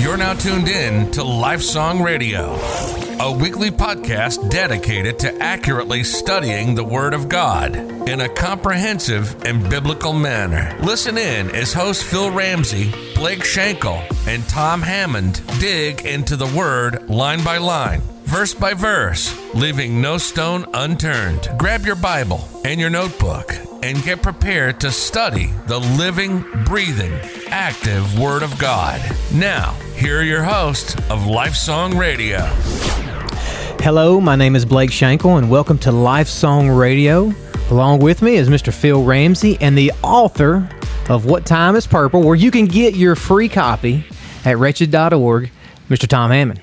You're now tuned in to Lifesong Radio, a weekly podcast dedicated to accurately studying the Word of God in a comprehensive and biblical manner. Listen in as host Phil Ramsey, Blake Schenkel, and Tom Hammond dig into the Word line by line verse by verse, leaving no stone unturned. Grab your Bible and your notebook and get prepared to study the living, breathing, active Word of God. Now, here are your hosts of Lifesong Radio. Hello, my name is Blake Schenkel, and welcome to Lifesong Radio. Along with me is Mr. Phil Ramsey and the author of What Time is Purple, where you can get your free copy at wretched.org, Mr. Tom Hammond.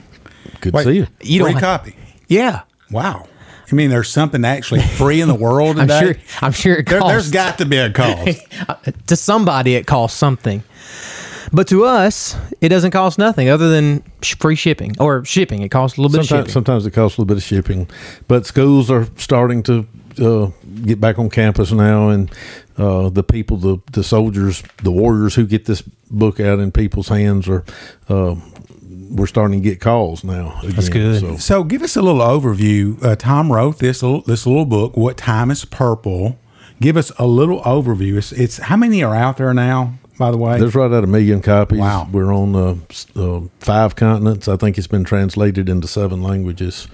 Good Wait, to see you. You free don't copy. Yeah. Wow. I mean, there's something actually free in the world I'm sure, I'm sure it costs. There, costs. has got to be a cost. to somebody, it costs something. But to us, it doesn't cost nothing other than sh- free shipping or shipping. It costs a little bit of Sometimes, shipping. sometimes it costs a little bit of shipping, but schools are starting to uh, get back on campus now, and uh, the people, the the soldiers, the warriors who get this book out in people's hands are. Uh, we're starting to get calls now. That's good. So. so, give us a little overview. Uh, Tom wrote this little, this little book. What time is purple? Give us a little overview. It's, it's how many are out there now? By the way, There's right at a million copies. Wow. We're on uh, uh, five continents. I think it's been translated into seven languages.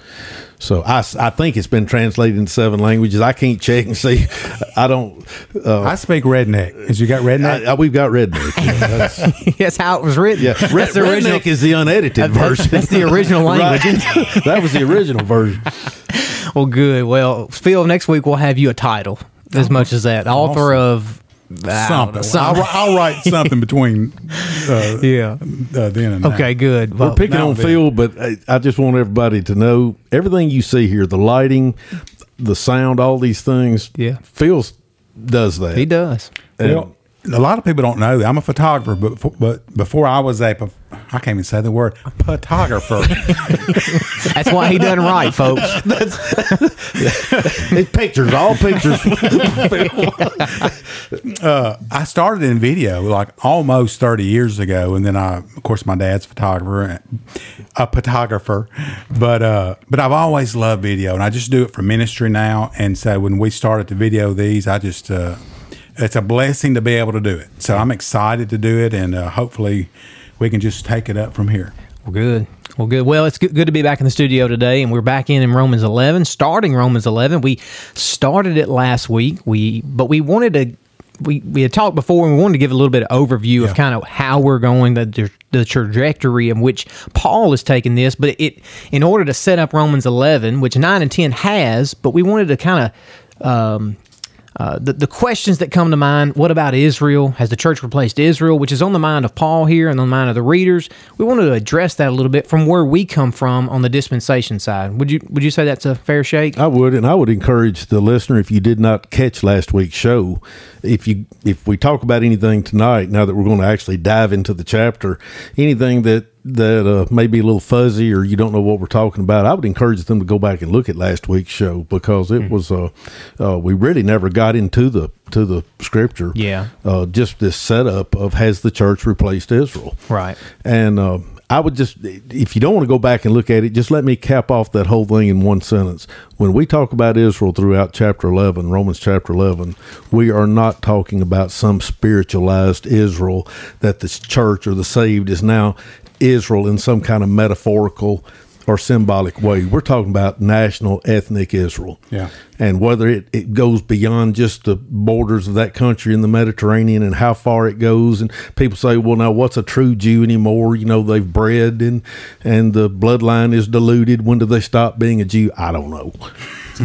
So I, I think it's been translated into seven languages. I can't check and see. I don't. Uh, I speak redneck. Has you got redneck? I, I, we've got redneck. Yeah, that's, That's how it was written. yeah. Red, That's the original. redneck is the unedited version. that's the original language. Right. that was the original version. Well, good. Well, Phil, next week we'll have you a title as much as that. Author of I something. I'll. I'll write something between uh, yeah. uh, then and now. Okay, good. Well, We're picking on. Phil, but I, I just want everybody to know everything you see here the lighting, the sound, all these things. Yeah. Phil does that. he does. And- Well, a lot of people don't know that I'm a photographer, but but before I was a, I can't even say the word photographer. That's why he doesn't write, folks. It's pictures, all pictures. I started in video like almost 30 years ago, and then I, of course, my dad's photographer, a photographer, but uh, but I've always loved video, and I just do it for ministry now. And so when we started to video these, I just uh, it's a blessing to be able to do it. So I'm excited to do it, and uh, hopefully we can just take it up from here. Well, good. Well, good. Well, it's good, good to be back in the studio today, and we're back in in Romans 11, starting Romans 11. We started it last week. We but we wanted to. We, we had talked before, and we wanted to give a little bit of overview Yeah. of kind of how we're going, the the trajectory in which Paul is taking this. But it, in order to set up Romans 11, which nine and ten has, but we wanted to kind of um, uh, the, the questions that come to mind what about Israel? Has the church replaced Israel? Which is on the mind of Paul here and on the mind of the readers. We wanted to address that a little bit from where we come from on the dispensation side. Would you would you say that's a fair shake? I would, and I would encourage the listener if you did not catch last week's show, if you if we talk about anything tonight, now that we're going to actually dive into the chapter, anything that that uh, may be a little fuzzy or you don't know what we're talking about, I would encourage them to go back and look at last week's show because it was uh, uh, we really never got into the to the scripture. Yeah. uh, just this setup of has the church replaced Israel? Right. And uh, I would just, if you don't want to go back and look at it, just let me cap off that whole thing in one sentence. When we talk about Israel throughout chapter 11, Romans chapter 11, we are not talking about some spiritualized Israel that the church or the saved is now Israel in some kind of metaphorical or symbolic way. We're talking about national ethnic Israel. Yeah. And whether it, it goes beyond just the borders of that country in the Mediterranean and how far it goes. And people say, well, now what's a true Jew anymore? You know, they've bred and, and the bloodline is diluted. When do they stop being a Jew? I don't know.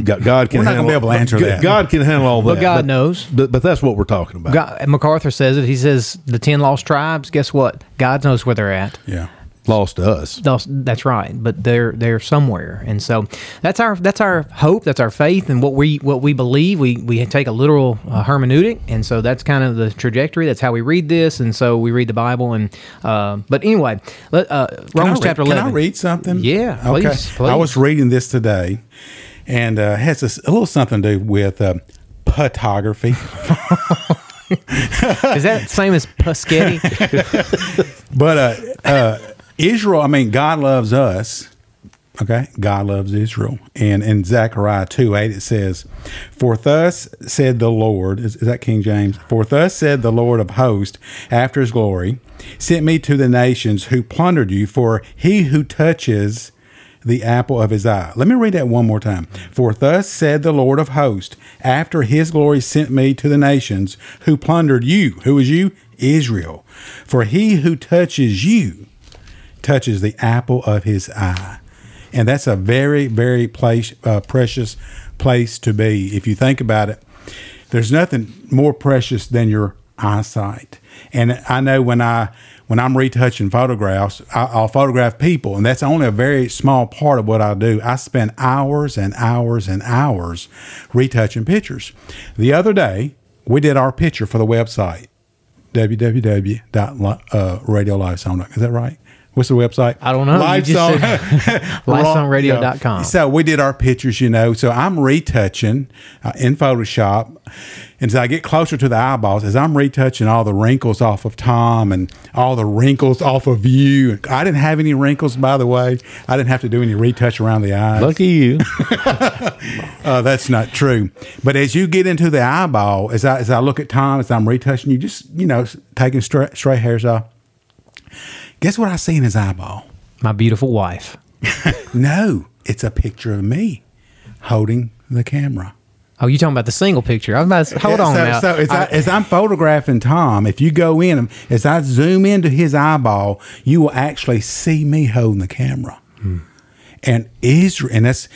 God, God can We're not gonna handle be able to answer that. God can handle all that. But God knows. But, but that's what we're talking about. God, MacArthur says it. He says the ten lost tribes. Guess what? God knows where they're at. Yeah. Lost to us. That's right, but they're they're somewhere, and so that's our that's our hope, that's our faith, and what we what we believe. We we take a literal uh, hermeneutic, and so that's kind of the trajectory. That's how we read this, and so we read the Bible. And uh, but anyway, let, uh, Romans read- chapter eleven. Can I read something? Yeah, Okay. please, please. I was reading this today, and uh, has this, a little something to do with uh, photography. Is that the same as Puschetti? But uh, uh, Israel, I mean, God loves us. Okay, God loves Israel. And in Zechariah 2 8, it says, For thus said the Lord, is, is that King James? For thus said the Lord of hosts, after his glory, sent me to the nations who plundered you, for he who touches the apple of his eye. Let me read that one more time. For thus said the Lord of hosts, after his glory sent me to the nations who plundered you. Who is you? Israel. For he who touches you touches the apple of his eye. And that's a very, very place, uh, precious place to be. If you think about it, there's nothing more precious than your eyesight. And I know when I when I'm retouching photographs, I, I'll photograph people, and that's only a very small part of what I do. I spend hours and hours and hours retouching pictures. The other day, we did our picture for the website www.radiolifesong.com. Uh, Is that right? What's the website? I don't know. Live Song. livesongradio.com. So we did our pictures, you know. So I'm retouching uh, in Photoshop. And as I get closer to the eyeballs, as I'm retouching all the wrinkles off of Tom and all the wrinkles off of you. I didn't have any wrinkles, by the way. I didn't have to do any retouch around the eyes. Lucky you. Uh, that's not true. But as you get into the eyeball, as I as I look at Tom, as I'm retouching you, just you know, taking stray, stray hairs off. Guess what I see in his eyeball? My beautiful wife. No, it's a picture of me holding the camera. Oh, you talking about the single picture? I was about to, hold Yeah, on so, now. So as, I, I- as I'm photographing Tom, if you go in, as I zoom into his eyeball, you will actually see me holding the camera. Hmm. And Israel, and that's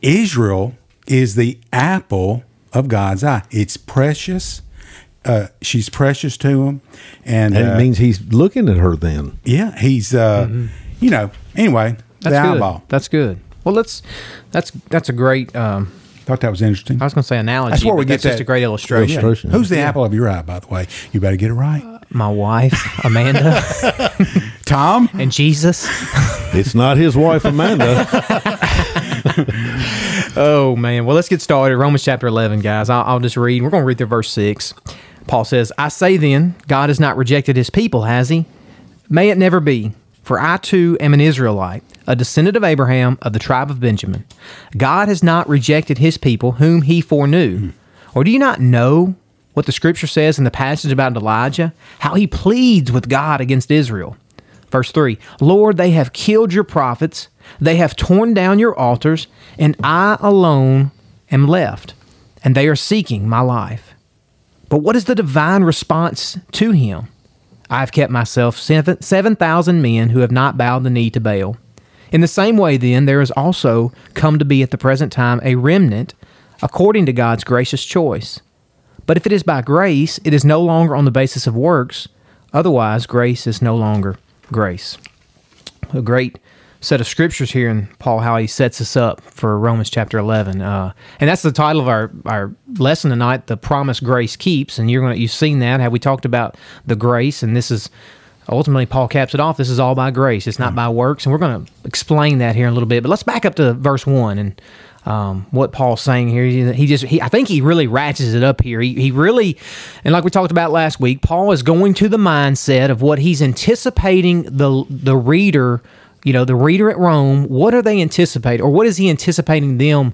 Israel is the apple of God's eye. It's precious. Uh, she's precious to him, and, And uh, it means he's looking at her then. yeah, he's uh, you know. Anyway, that's the good. eyeball. That's good. Well, let's. That's that's a great. Um, Thought that was interesting. I was going to say analogy. That's where we but get that's just that a great illustration. illustration. Who's the apple of your eye, by the way? You better get it right. My wife, Amanda, Tom. and Jesus. It's not his wife, Amanda. Oh man. Well, let's get started. Romans chapter eleven, guys. I'll, I'll just read. We're going to read through verse six. Paul says, "I say then, God has not rejected His people, has He? May it never be. For I too am an Israelite, a descendant of Abraham of the tribe of Benjamin. God has not rejected His people, whom He foreknew. Or do you not know what the Scripture says in the passage about Elijah, how he pleads with God against Israel?" Verse 3 Lord, they have killed your prophets, they have torn down your altars, and I alone am left, and they are seeking my life. But what is the divine response to him? I have kept myself 7,000 men who have not bowed the knee to Baal. In the same way, then, there has also come to be at the present time a remnant according to God's gracious choice. But if it is by grace, it is no longer on the basis of works. Otherwise, grace is no longer grace. A great set of scriptures here in Paul, how he sets us up for Romans chapter 11. Uh, and that's the title of our, our lesson tonight, The Promise Grace Keeps. And you're going to, you've seen that, Have we talked about the grace. And this is ultimately, Paul caps it off. This is all by grace, it's not by works. And we're going to explain that here in a little bit. But let's back up to verse 1 and um, what Paul's saying here. He he just, he, I think he really ratchets it up here. He, he really, and like we talked about last week, Paul is going to the mindset of what he's anticipating the the reader, you know, the reader at Rome. What are they anticipating, or what is he anticipating them?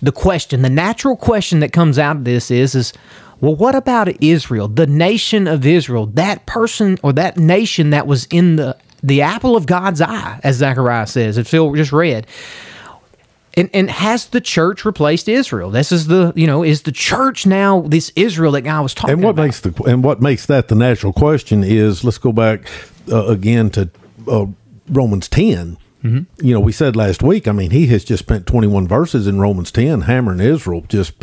The question, the natural question that comes out of this is, is well, what about Israel, the nation of Israel, that person or that nation that was in the the apple of God's eye, as Zechariah says, as Phil just read. And, and has the church replaced Israel? This is the you know is the church now this Israel that God was talking and what about? makes the and what makes that the natural question is let's go back uh, again to uh, Romans 10 Mm-hmm. You know, we said last week. I mean, he has just spent twenty one verses in Romans ten hammering Israel just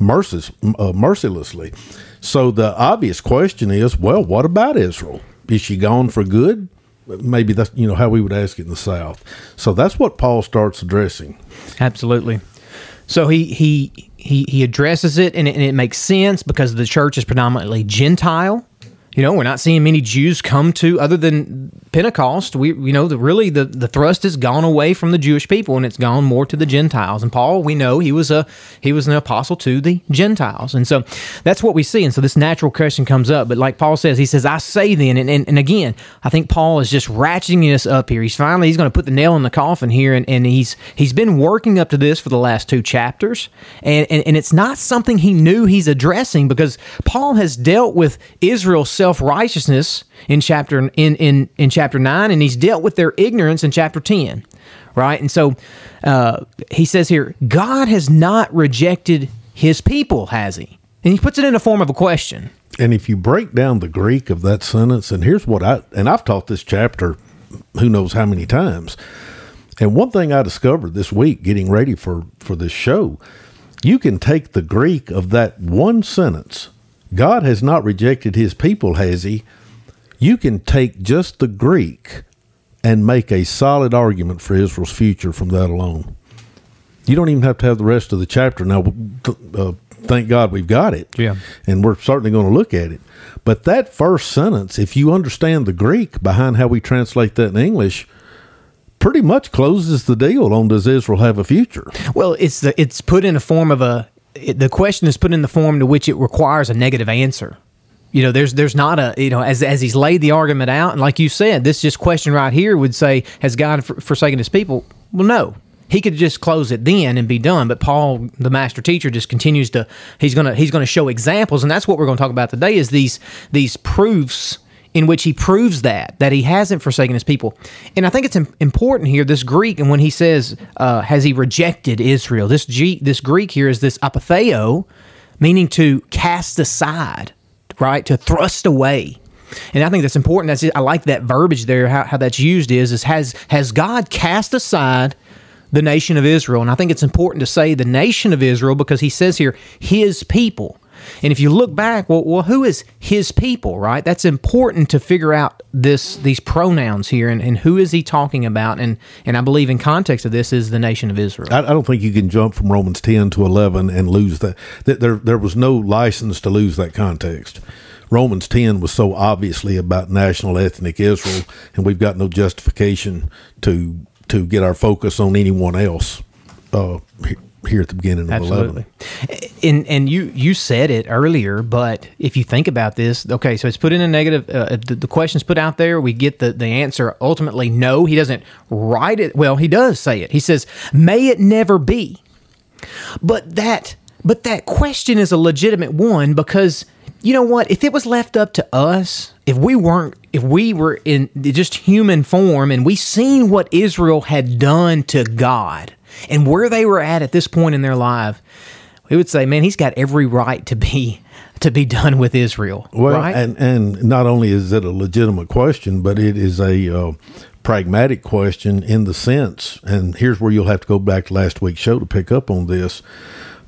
mercis, uh, mercilessly. So the obvious question is, well, what about Israel? Is she gone for good? Maybe that's you know how we would ask it in the South. So that's what Paul starts addressing. Absolutely. So he he he he addresses it, and it, and it makes sense because the church is predominantly Gentile. You know, we're not seeing many Jews come to other than Pentecost, we you know the really the, the thrust has gone away from the Jewish people and it's gone more to the Gentiles. And Paul, we know he was a he was an apostle to the Gentiles, and so that's what we see. And so this natural question comes up. But like Paul says, he says, "I say then," and and, and again, I think Paul is just ratcheting us up here. He's finally he's going to put the nail in the coffin here, and, and he's he's been working up to this for the last two chapters, and, and and it's not something he knew he's addressing because Paul has dealt with Israel's self righteousness in chapter in in in chapter nine, and he's dealt with their ignorance in chapter ten, right? And so uh, he says here, God has not rejected His people, has He? And he puts it in the form of a question. And if you break down the Greek of that sentence, and here's what I and I've taught this chapter, who knows how many times. And one thing I discovered this week, getting ready for for this show, you can take the Greek of that one sentence. God has not rejected His people, has He? you can take just the Greek and make a solid argument for Israel's future from that alone. You don't even have to have the rest of the chapter. Now, uh, thank God we've got it. Yeah. And we're certainly going to look at it. But that first sentence, if you understand the Greek behind how we translate that in English, pretty much closes the deal on does Israel have a future? Well, it's the, it's put in a form of a it, the question is put in the form to which it requires a negative answer. You know, there's there's not a you know as as he's laid the argument out, and like you said, this just question right here would say, has God forsaken His people? Well, no. He could just close it then and be done, but Paul, the master teacher, just continues to he's gonna he's gonna show examples, and that's what we're to talk about today is these these proofs in which he proves that that he hasn't forsaken his people and i think it's important here this greek and when he says uh, has he rejected israel this G, this greek here is this apotheo meaning to cast aside right? To thrust away. And I think that's important. That's I like that verbiage there. How, how that's used is is has has God cast aside the nation of Israel? And I think it's important to say the nation of Israel because He says here His people. And if you look back, well, well, who is his people, right? That's important to figure out this these pronouns here and, and who is he talking about. And and I believe in context of this is the nation of Israel. I, I don't think you can jump from Romans ten to eleven and lose that. That there there was no license to lose that context. Romans 10 was so obviously about national ethnic Israel, and we've got no justification to to get our focus on anyone else. Uh, here at the beginning of Absolutely. 11. And and you you said it earlier, but if you think about this, okay, so it's put in a negative. Uh, the, the question's put out there. We get the the answer ultimately no. He doesn't write it. Well, he does say it. He says, "May it never be." But that but that question is a legitimate one because you know what? If it was left up to us, if we weren't, if we were in just human form and we seen what Israel had done to God and where they were at at this point in their life, we would say, man, he's got every right to be to be done with Israel. Well, right? and and not only is it a legitimate question, but it is a uh, pragmatic question in the sense, and here's where you'll have to go back to last week's show to pick up on this.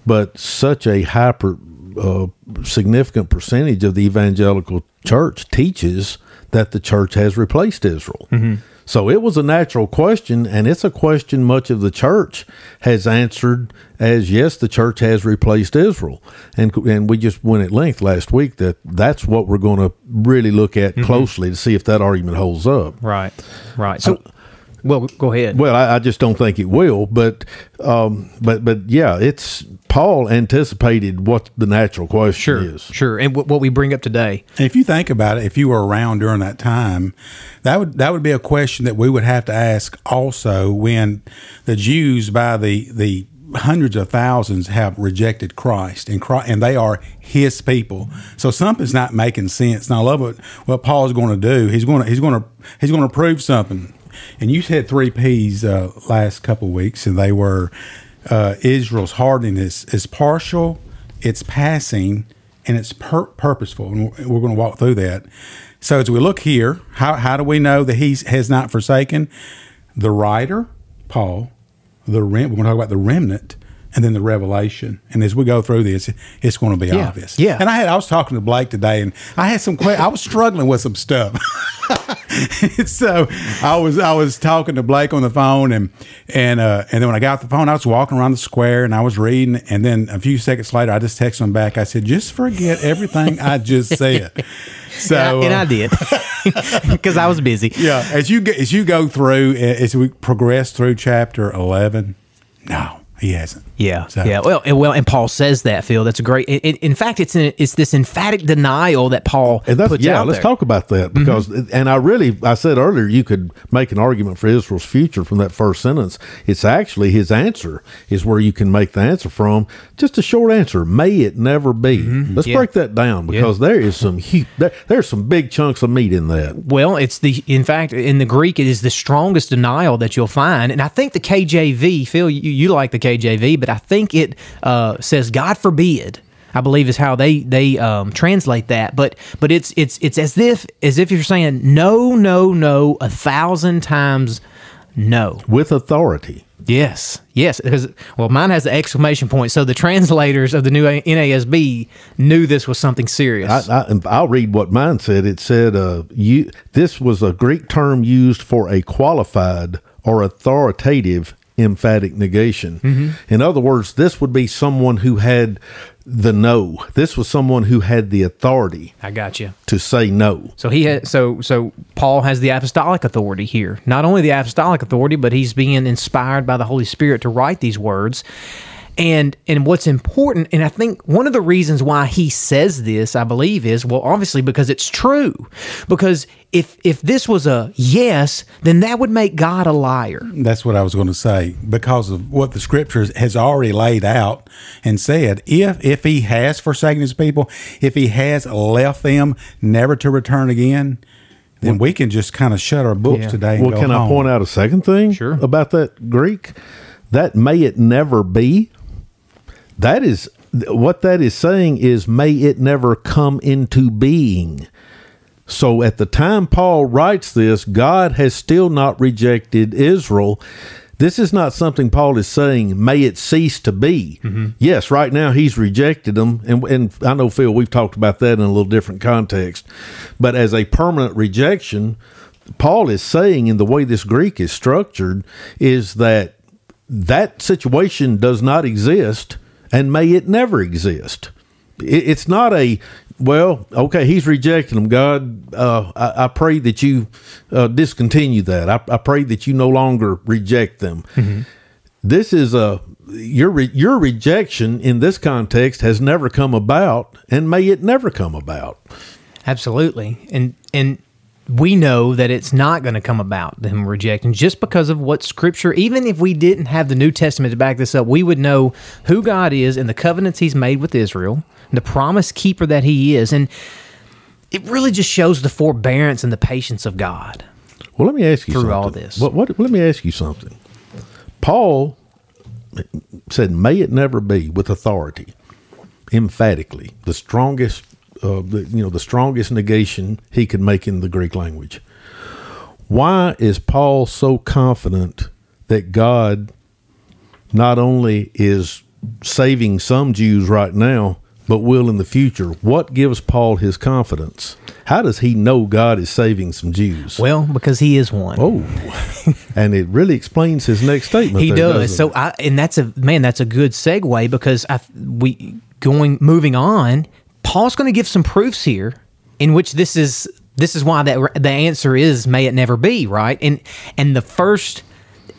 But such a hyper a significant percentage of the evangelical church teaches that the church has replaced Israel. Mm-hmm. So it was a natural question, and it's a question much of the church has answered as yes, the church has replaced Israel, and and we just went at length last week that that's what we're going to really look at mm-hmm. closely to see if that argument holds up. Right, right. So. Uh, well, go ahead. Well, I, I, just don't think it will, but um, but but yeah, it's Paul anticipated what the natural question sure, is. Sure, and w- what we bring up today. And if you think about it, if you were around during that time, that would that would be a question that we would have to ask also when the Jews by the the hundreds of thousands have rejected Christ and Christ, and they are his people. So something's not making sense. And I love what, what Paul is going to do. He's going to he's going to he's going to prove something and you said three P's uh, last couple weeks, and they were uh, Israel's hardening is, partial, it's passing, and it's pur- purposeful. And we're going to walk through that. So as we look here, how, how do we know that he has not forsaken? The writer, Paul, the rem- we're going to talk about the remnant, and then the revelation. And as we go through this, it's going to be Yeah. obvious. Yeah. And I had I was talking to Blake today, and I had some. I was struggling with some stuff. so I was I was talking to Blake on the phone, and and uh, and then when I got off the phone, I was walking around the square and I was reading, and then a few seconds later, I just texted him back. I said, "Just forget everything I just said." So and I uh, did because I was busy. yeah, as you as you go through, as we progress through chapter eleven, no, he hasn't. Yeah, So- yeah. Well, and, well, and Paul says that Phil. That's a great. It, it- in fact, it's an, it's this emphatic denial that Paul And that's puts yeah. Let's there. Mm-hmm. talk about that because, and I really, I said earlier, you could make an argument for Israel's future from that first sentence. It's actually his answer is where you can make the answer from. Just a short answer: May it never be. Let's Mm-hmm. Yeah. break that down because there is some hu- there, there's some big chunks of meat in that. Well, it's the in fact in the Greek it is the strongest denial that you'll find, and I think the KJV, Phil, you, you like the KJV, but I think it uh, says "God forbid." I believe is how they they um, translate that, but but it's it's it's as if as if you're saying no, no, no a thousand times no. with authority. Yes, yes. Because well, mine has the exclamation point. So the translators of the new NASB knew this was something serious. I, I, I'll read what mine said. It said, uh, "You." This was a Greek term used for a qualified or authoritative emphatic negation. Mm-hmm. In other words, this would be someone who had the no. This was someone who had the authority I got you. to say no. So he had, so so Paul has the apostolic authority here. Not only the apostolic authority, but he's being inspired by the Holy Spirit to write these words. And and what's important, and I think one of the reasons why he says this, I believe, is well, obviously because it's true. Because if if this was a yes, then that would make God a liar. That's what I was going to say because of what the scriptures has already laid out and said. If if he has forsaken his people, if he has left them never to return again, then we can just kind of shut our books Yeah. today. And Well, go can I point out a second thing Sure. about that Greek? That may it never be. That is what that is saying is may it never come into being. So at the time Paul writes this, God has still not rejected Israel. This is not something Paul is saying, may it cease to be. Mm-hmm. Yes, right now he's rejected them. And, and I know, Phil, we've talked about that in a little different context. But as a permanent rejection, Paul is saying, in the way this Greek is structured, is that that situation does not exist and may it never exist. It's not a well, okay. He's rejecting them. God, uh, I, I pray that you uh, discontinue that. I, I pray that you no longer reject them. This is a your re, your rejection in this context has never come about, and may it never come about. Absolutely. And and we know that it's not going to come about them rejecting just because of what scripture even if we didn't have the New Testament to back this up, we would know who God is and the covenants he's made with Israel, the promise keeper that he is and it really just shows the forbearance and the patience of God. Well, let me ask you Through something. all this. What, what, let me ask you something. Paul said, "May it never be," with authority, emphatically, the strongest, uh, the, you know, the strongest negation he could make in the Greek language. Why is Paul so confident that God not only is saving some Jews right now, but will in the future? What gives Paul his confidence? How does he know God is saving some Jews? Well, because he is one. Oh, and it really explains his next statement. He there, does. So? I and that's a man. That's a good segue because I we going moving on. Paul's going to give some proofs here in which this is this is why that the answer is may it never be right and and the first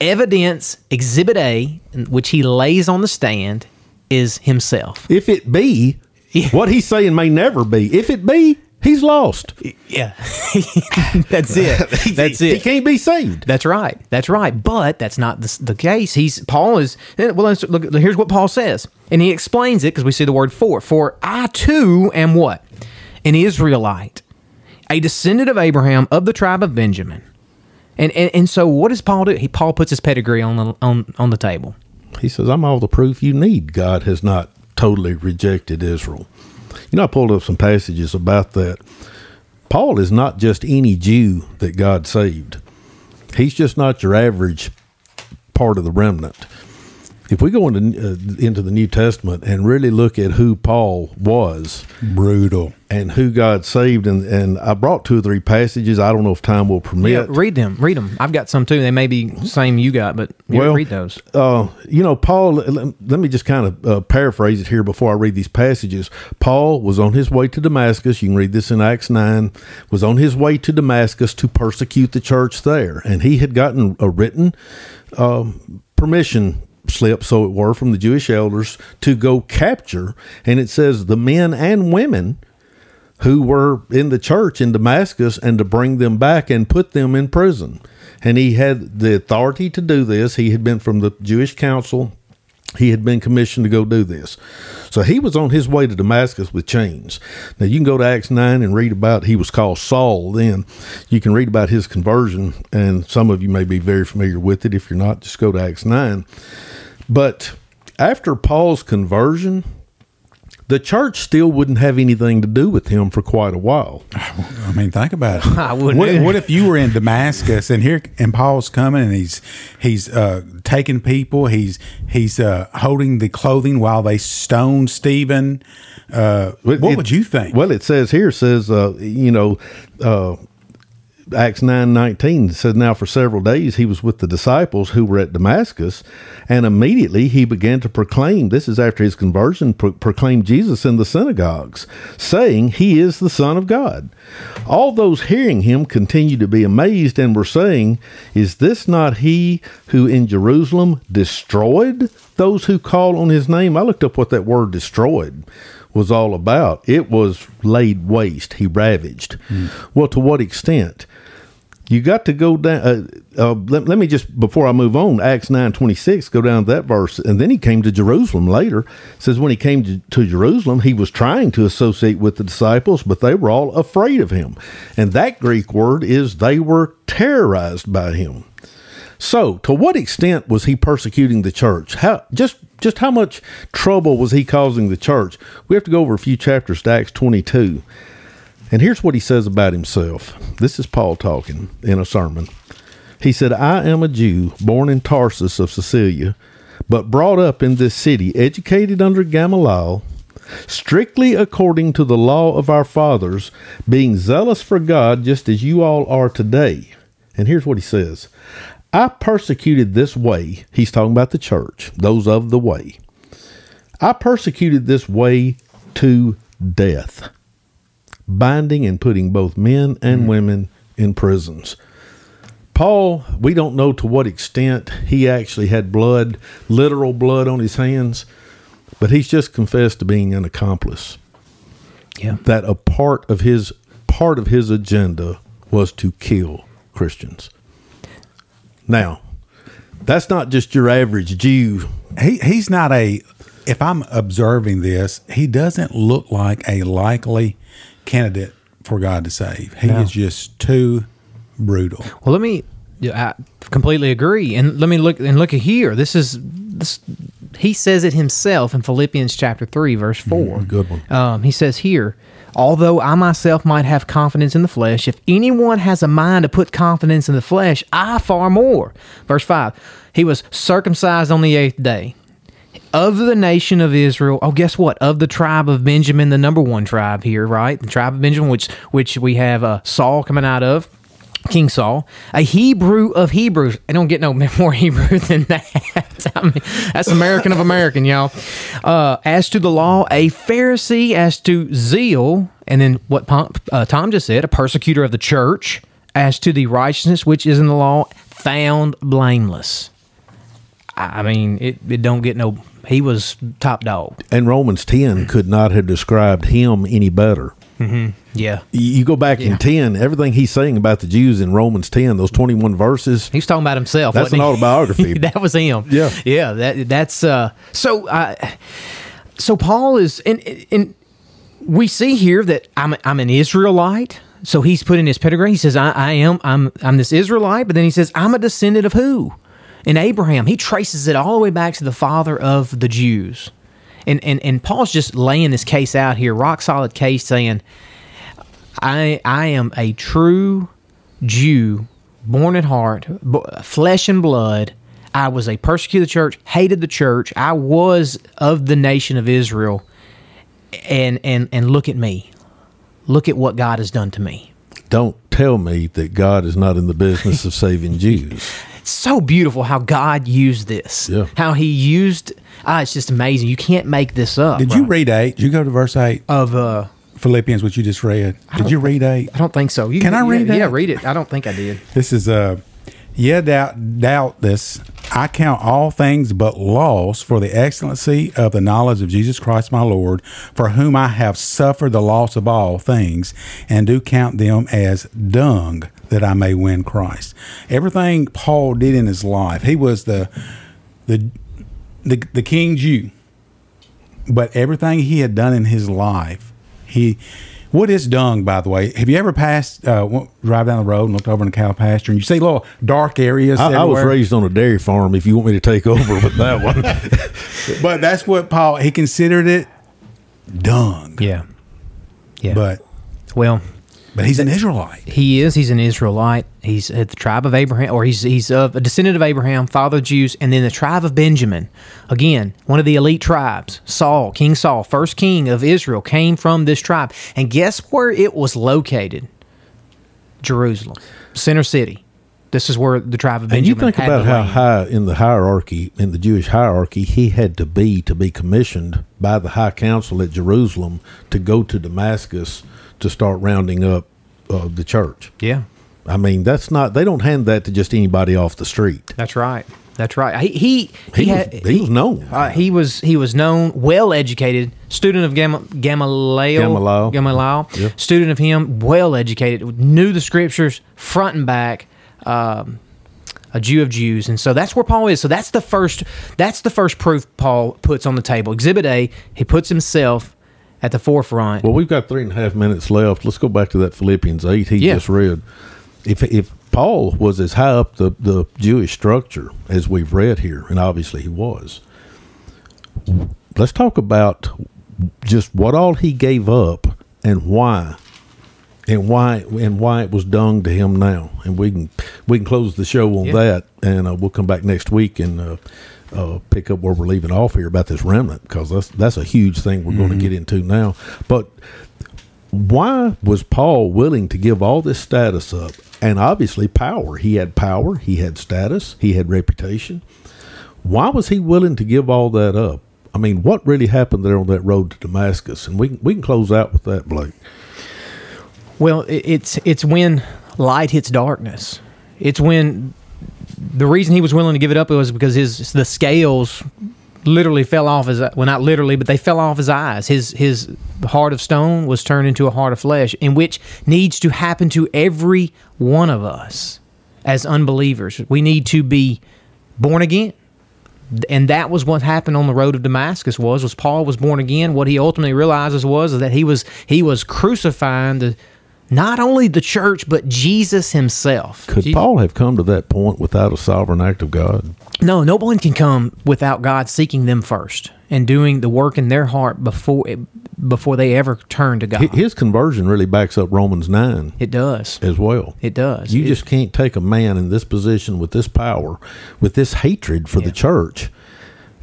evidence exhibit A which he lays on the stand is himself. if it be Yeah. what he's saying may never be. If it be, he's lost. Yeah, that's it. That's it. He can't be saved. That's right. That's right. But that's not the, the case. He's Paul is eh, well. Look. Here's what Paul says, and he explains it because we see the word "for." For I too am what an Israelite, a descendant of Abraham of the tribe of Benjamin. And, and and so what does Paul do? He Paul puts his pedigree on the on on the table. He says, I'm all the proof you need. God has not totally rejected Israel. You know, I pulled up some passages about that. Paul is not just any Jew that God saved, he's just not your average part of the remnant. If we go into uh, into the New Testament and really look at who Paul was Brutal. and who God saved, and, and I brought two or three passages. I don't know if time will permit. Yeah, read them. Read them. I've got some too. They may be same you got, but yeah, Well, read those. uh, you know, Paul, let, let me just kind of uh, paraphrase it here before I read these passages. Paul was on his way to Damascus. You can read this in Acts 9. Was on his way to Damascus to persecute the church there. And he had gotten a written um, permission slip, so it were, from the Jewish elders to go capture. And it says the men and women who were in the church in Damascus and to bring them back and put them in prison. And he had the authority to do this. He had been from the Jewish council. He had been commissioned to go do this. So he was on his way to Damascus with chains. Now you can go to Acts 9 and read about he was called Saul then. You can read about his conversion and some of you may be very familiar with it. If you're not, just go to Acts 9. But after Paul's conversion, the church still wouldn't have anything to do with him for quite a while. I mean, think about it. I wouldn't What, what if you were in Damascus and here and Paul's coming and he's he's uh, taking people, he's he's uh, holding the clothing while they stone Stephen. Uh, what it- would you think? Well, it says here says uh, you know uh, Acts nine nineteen says now for several days he was with the disciples who were at Damascus, and immediately he began to proclaim. This is after his conversion. Pro- proclaim Jesus in the synagogues, saying he is the Son of God. All those hearing him continued to be amazed and were saying, "Is this not he who in Jerusalem destroyed those who call on his name?" I looked up what that word destroyed was all about. It was laid waste. He ravaged. Well, to what extent? You got to go down. Uh, uh, let, let me just before I move on, Acts nine twenty six. Go down to that verse, and then he came to Jerusalem later. It says when he came to, to Jerusalem, he was trying to associate with the disciples, but they were all afraid of him. And that Greek word is they were terrorized by him. So, to what extent was he persecuting the church? How just just how much trouble was he causing the church? We have to go over a few chapters to Acts 22. And here's what he says about himself. This is Paul talking in a sermon. He said, I am a Jew born in Tarsus of Cilicia, but brought up in this city, educated under Gamaliel, strictly according to the law of our fathers, being zealous for God just as you all are today. And here's what he says I persecuted this way. He's talking about the church, those of the way. I persecuted this way to death, binding and putting both men and hmm. women in prisons. Paul, we don't know to what extent he actually had blood, literal blood on his hands, but he's just confessed to being an accomplice. Yeah. That a part of his part of his agenda was to kill Christians. Now, that's not just your average Jew. he he's not a. If I'm observing this, he doesn't look like a likely candidate for God to save. He No. is just too brutal. Well, let me. yeah, I completely agree, and let me look and look at here. This is this. He says it himself in Philippians chapter three, verse four. good one. Um, he says here, although I myself might have confidence in the flesh, if anyone has a mind to put confidence in the flesh, I far more. Verse five. He was circumcised on the eighth day. Of the nation of Israel, oh, guess what? Of the tribe of Benjamin, the number one tribe here, right? The tribe of Benjamin, which which we have uh, Saul coming out of, King Saul, a Hebrew of Hebrews. I don't get no more Hebrew than that. I mean, that's American of American, y'all. Uh, as to the law, a Pharisee. As to zeal, and then what uh, Tom just said, a persecutor of the church. As to the righteousness which is in the law, found blameless. I mean, it, it don't get no. He was top dog. And Romans 10 could not have described him any better. Yeah, You- go back in 10, everything he's saying about the Jews in Romans 10, those 21 verses, he was talking about himself. That's an he? autobiography. that was him. Yeah. yeah. That that's uh. So I, so Paul is and and we see here that I'm I'm an Israelite. So he's put in his pedigree. He says I, I am I'm I'm this Israelite, but then he says I'm a descendant of who? In Abraham. He traces it all the way back to the father of the Jews. And and and Paul's just laying this case out here, rock solid case, saying I I am a true Jew, born at heart, b- flesh and blood. I was a persecuted church, hated the church. I was of the nation of Israel. And and and look at me. Look at what God has done to me. Don't tell me that God is not in the business of saving Jews. It's so beautiful how God used this. Yeah. How he used ah, it's just amazing. You can't make this up. Did you read eight? Did you go to verse eight? of uh Philippians, what you just read. Did you read eight? I don't think so. You Can I read yeah, that? Yeah, read it. I don't think I did. This is uh yeah, doubt doubt this. I count all things but loss for the excellency of the knowledge of Jesus Christ my Lord, for whom I have suffered the loss of all things, and do count them as dung that I may win Christ. Everything Paul did in his life, he was the the the, the king Jew. But everything he had done in his life, he what is dung, by the way? Have you ever passed, uh, drive down the road and looked over in the cow pasture and you see little dark areas? I, I was raised on a dairy farm. If you want me to take over with that one, but that's what Paul he considered it dung. Yeah. Yeah. But well, but he's an Israelite. he is. He's an Israelite. He's at the tribe of Abraham, or he's he's of a descendant of Abraham, father of Jews, and then the tribe of Benjamin. Again, one of the elite tribes. Saul, King Saul, first king of Israel, came from this tribe. And guess where it was located? Jerusalem, center city. This is where the tribe of Benjamin. and you think had about how land. high in the hierarchy, in the Jewish hierarchy, he had to be to be commissioned by the high council at Jerusalem to go to Damascus to start rounding up uh, the church. Yeah, I mean, that's not. They don't hand that to just anybody off the street. that's right. That's right. He he He, had- was, he was known. Uh, he was he was known, well educated, student of Gam- Gamaliel. Gamaliel. Gamaliel. Yeah. Student of him, well educated, knew the scriptures front and back. Um, a Jew of Jews, and so that's where Paul is. So that's the first. That's the first proof Paul puts on the table. Exhibit A. He puts himself at the forefront. Well, we've got three and a half minutes left. Let's go back to that Philippians eight he Yeah. just read. If if Paul was as high up the, the Jewish structure as we've read here, and obviously he was, let's talk about just what all he gave up and why. And why and why it was dung to him now, and we can we can close the show on Yeah. that, and uh, we'll come back next week and uh, uh, pick up where we're leaving off here about this remnant because that's that's a huge thing we're going to get into now. But why was Paul willing to give all this status up? And obviously, power. He had power, he had status, he had reputation. Why was he willing to give all that up? I mean, what really happened there on that road to Damascus? And we can, we can close out with that, Blake. Well, it's it's when light hits darkness. It's when the reason he was willing to give it up was because his the scales literally fell off his well not literally but they fell off his eyes. His his heart of stone was turned into a heart of flesh in which needs to happen to every one of us as unbelievers. We need to be born again. And that was what happened on the road of Damascus was was Paul was born again. What he ultimately realizes was that he was he was crucifying the not only the church but Jesus himself Could Je- Paul have come to that point without a sovereign act of God? no no one can come without God seeking them first and doing the work in their heart before before they ever turn to God His conversion really backs up Romans 9 it does as well. it does You It- just can't take a man in this position with this power, with this hatred for Yeah. the church,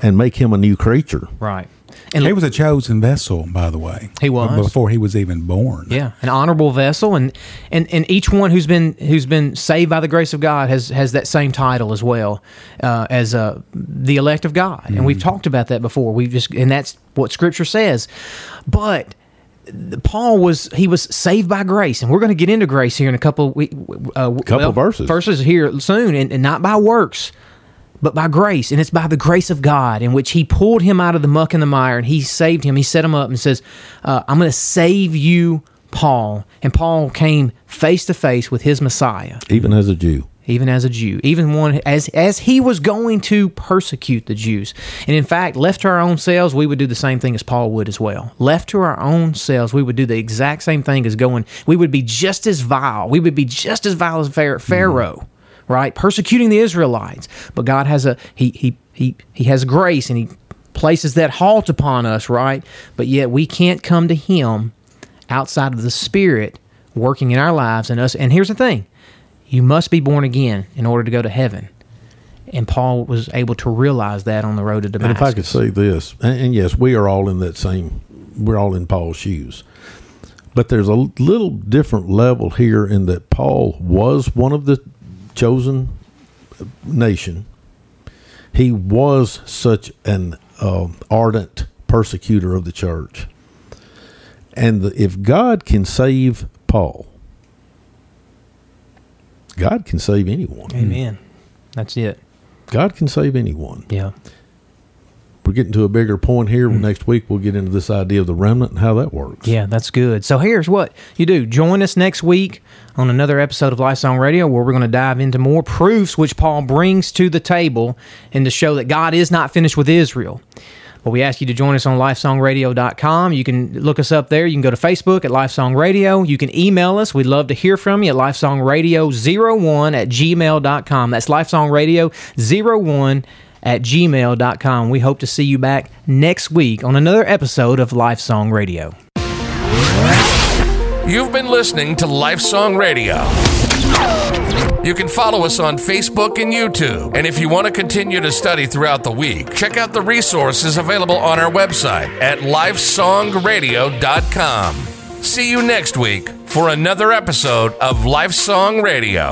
and make him a new creature. right and He was a chosen vessel, by the way. He was. before he was even born. Yeah, an honorable vessel, and and and each one who's been who's been saved by the grace of God has has that same title as well uh, as uh, the elect of God, and we've talked about that before. We just and that's what Scripture says, but. Paul was he was saved by grace, and we're going to get into grace here in a couple we uh, Couple verses. verses here soon, and, and not by works, but by grace. And it's by the grace of God in which He pulled him out of the muck and the mire and He saved him. He set him up and says, uh, I'm going to save you, Paul. And Paul came face to face with his Messiah, Even as a Jew. even as a Jew, even one as as he was going to persecute the Jews. And in fact, left to our own selves, we would do the same thing as Paul would as well. Left to our own selves, we would do the exact same thing as going. We would be just as vile. We would be just as vile as Phar- Pharaoh, right? Persecuting the Israelites. But God has a he he he he has grace and he places that halt upon us, right? But yet we can't come to him outside of the spirit working in our lives and us. And here's the thing you must be born again in order to go to heaven. and Paul was able to realize that on the road to And Damascus. if I could say this, and, and yes, we are all in that same, we're all in Paul's shoes. But there's a little different level here in that Paul was one of the chosen nation. He was such an um ardent persecutor of the church. And the, if God can save Paul, God can save anyone. Amen. That's it. God can save anyone. Yeah. We're getting to a bigger point here. Hmm. Next week, we'll get into this idea of the remnant and how that works. Yeah, that's good. So here's what you do. Join us next week on another episode of Lifesong Radio where we're going to dive into more proofs which Paul brings to the table and to show that God is not finished with Israel. But we ask you to join us on lifesongradio.com. You can look us up there. You can go to Facebook at Lifesong Radio. You can email us. We'd love to hear from you at lifesongradio01 at gmail.com. That's lifesongradio01 at gmail.com. We hope to see you back next week on another episode of Lifesong Radio. You've been listening to Lifesong Radio. You can follow us on Facebook and YouTube. And if you want to continue to study throughout the week, check out the resources available on our website at lifesongradio.com. See you next week for another episode of Lifesong Radio.